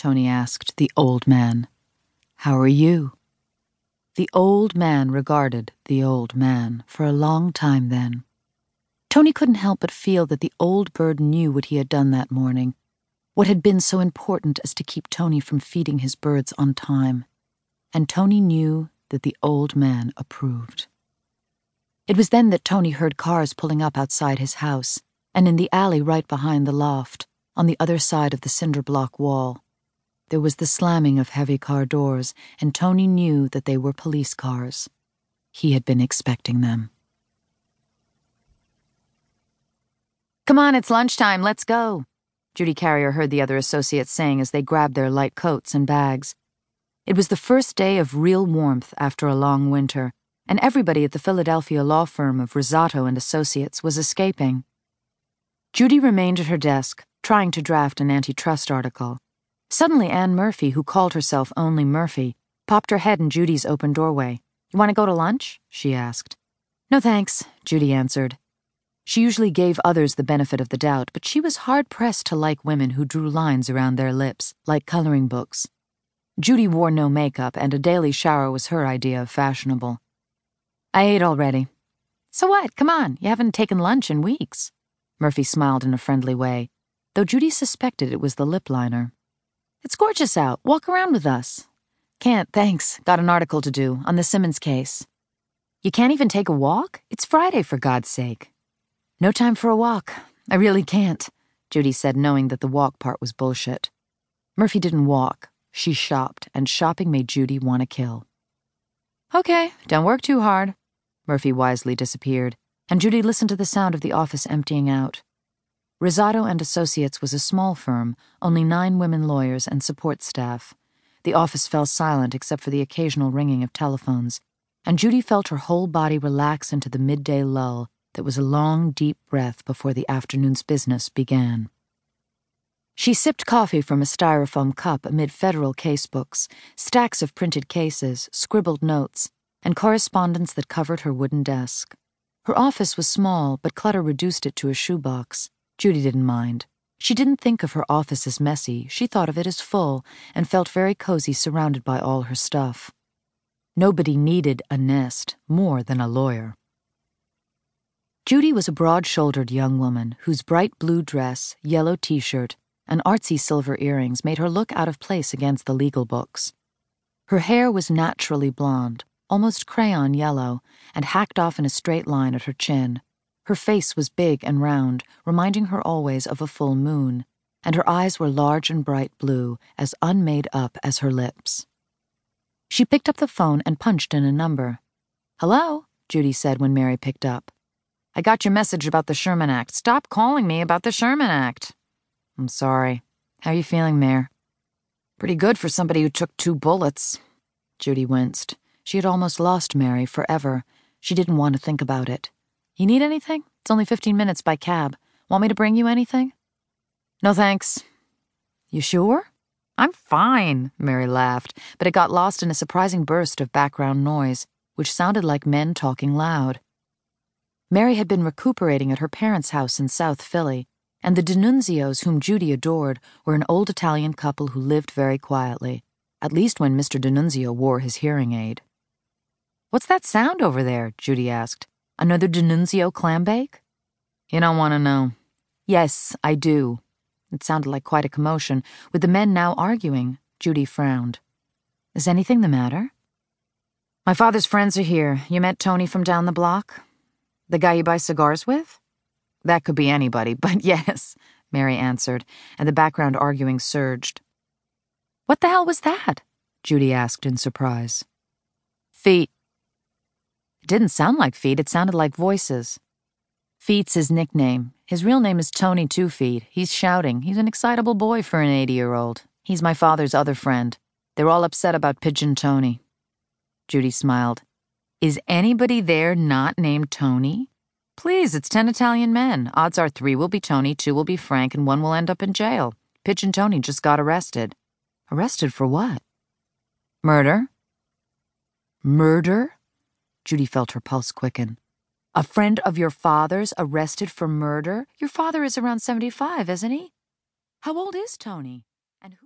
Tony asked the old man. How are you? The old man regarded the old man for a long time then. Tony couldn't help but feel that the old bird knew what he had done that morning, what had been so important as to keep Tony from feeding his birds on time. And Tony knew that the old man approved. It was then that Tony heard cars pulling up outside his house and in the alley right behind the loft, on the other side of the cinder block wall. There was the slamming of heavy car doors, and Tony knew that they were police cars. He had been expecting them. Come on, it's lunchtime, let's go, Judy Carrier heard the other associates saying as they grabbed their light coats and bags. It was the first day of real warmth after a long winter, and everybody at the Philadelphia law firm of Rosato and Associates was escaping. Judy remained at her desk, trying to draft an antitrust article. Suddenly, Anne Murphy, who called herself only Murphy, popped her head in Judy's open doorway. You want to go to lunch? she asked. No thanks, Judy answered. She usually gave others the benefit of the doubt, but she was hard pressed to like women who drew lines around their lips, like coloring books. Judy wore no makeup, and a daily shower was her idea of fashionable. I ate already. So what? Come on, you haven't taken lunch in weeks. Murphy smiled in a friendly way, though Judy suspected it was the lip liner. It's gorgeous out. Walk around with us. Can't, thanks. Got an article to do on the Simmons case. You can't even take a walk? It's Friday, for God's sake. No time for a walk. I really can't, Judy said, knowing that the walk part was bullshit. Murphy didn't walk. She shopped, and shopping made Judy want to kill. Okay, don't work too hard. Murphy wisely disappeared, and Judy listened to the sound of the office emptying out. Rosato and Associates was a small firm, only nine women lawyers and support staff. The office fell silent except for the occasional ringing of telephones, and Judy felt her whole body relax into the midday lull that was a long, deep breath before the afternoon's business began. She sipped coffee from a styrofoam cup amid federal casebooks, stacks of printed cases, scribbled notes, and correspondence that covered her wooden desk. Her office was small, but clutter reduced it to a shoebox. Judy didn't mind. She didn't think of her office as messy, she thought of it as full, and felt very cozy surrounded by all her stuff. Nobody needed a nest more than a lawyer. Judy was a broad shouldered young woman whose bright blue dress, yellow t shirt, and artsy silver earrings made her look out of place against the legal books. Her hair was naturally blonde, almost crayon yellow, and hacked off in a straight line at her chin. Her face was big and round, reminding her always of a full moon, and her eyes were large and bright blue, as unmade up as her lips. She picked up the phone and punched in a number. Hello, Judy said when Mary picked up. I got your message about the Sherman Act. Stop calling me about the Sherman Act. I'm sorry. How are you feeling, Mayor? Pretty good for somebody who took two bullets. Judy winced. She had almost lost Mary forever. She didn't want to think about it. You need anything? It's only 15 minutes by cab. Want me to bring you anything? No thanks. You sure? I'm fine, Mary laughed, but it got lost in a surprising burst of background noise, which sounded like men talking loud. Mary had been recuperating at her parents' house in South Philly, and the DiNunzios, whom Judy adored, were an old Italian couple who lived very quietly, at least when Mr. DiNunzio wore his hearing aid. What's that sound over there? Judy asked. Another DiNunzio clam bake? You don't want to know. Yes, I do. It sounded like quite a commotion, with the men now arguing. Judy frowned. Is anything the matter? My father's friends are here. You met Tony from down the block? The guy you buy cigars with? That could be anybody, but yes, Mary answered, and the background arguing surged. What the hell was that? Judy asked in surprise. Feet, it didn't sound like feet, it sounded like voices. Feet's his nickname. His real name is Tony Two Feet. He's shouting. He's an excitable boy for an 80 year old. He's my father's other friend. They're all upset about Pigeon Tony. Judy smiled. Is anybody there not named Tony? Please, it's ten Italian men. Odds are three will be Tony, two will be Frank, and one will end up in jail. Pigeon Tony just got arrested. Arrested for what? Murder. Murder? Judy felt her pulse quicken. A friend of your father's arrested for murder? Your father is around 75, isn't he? How old is Tony? And who?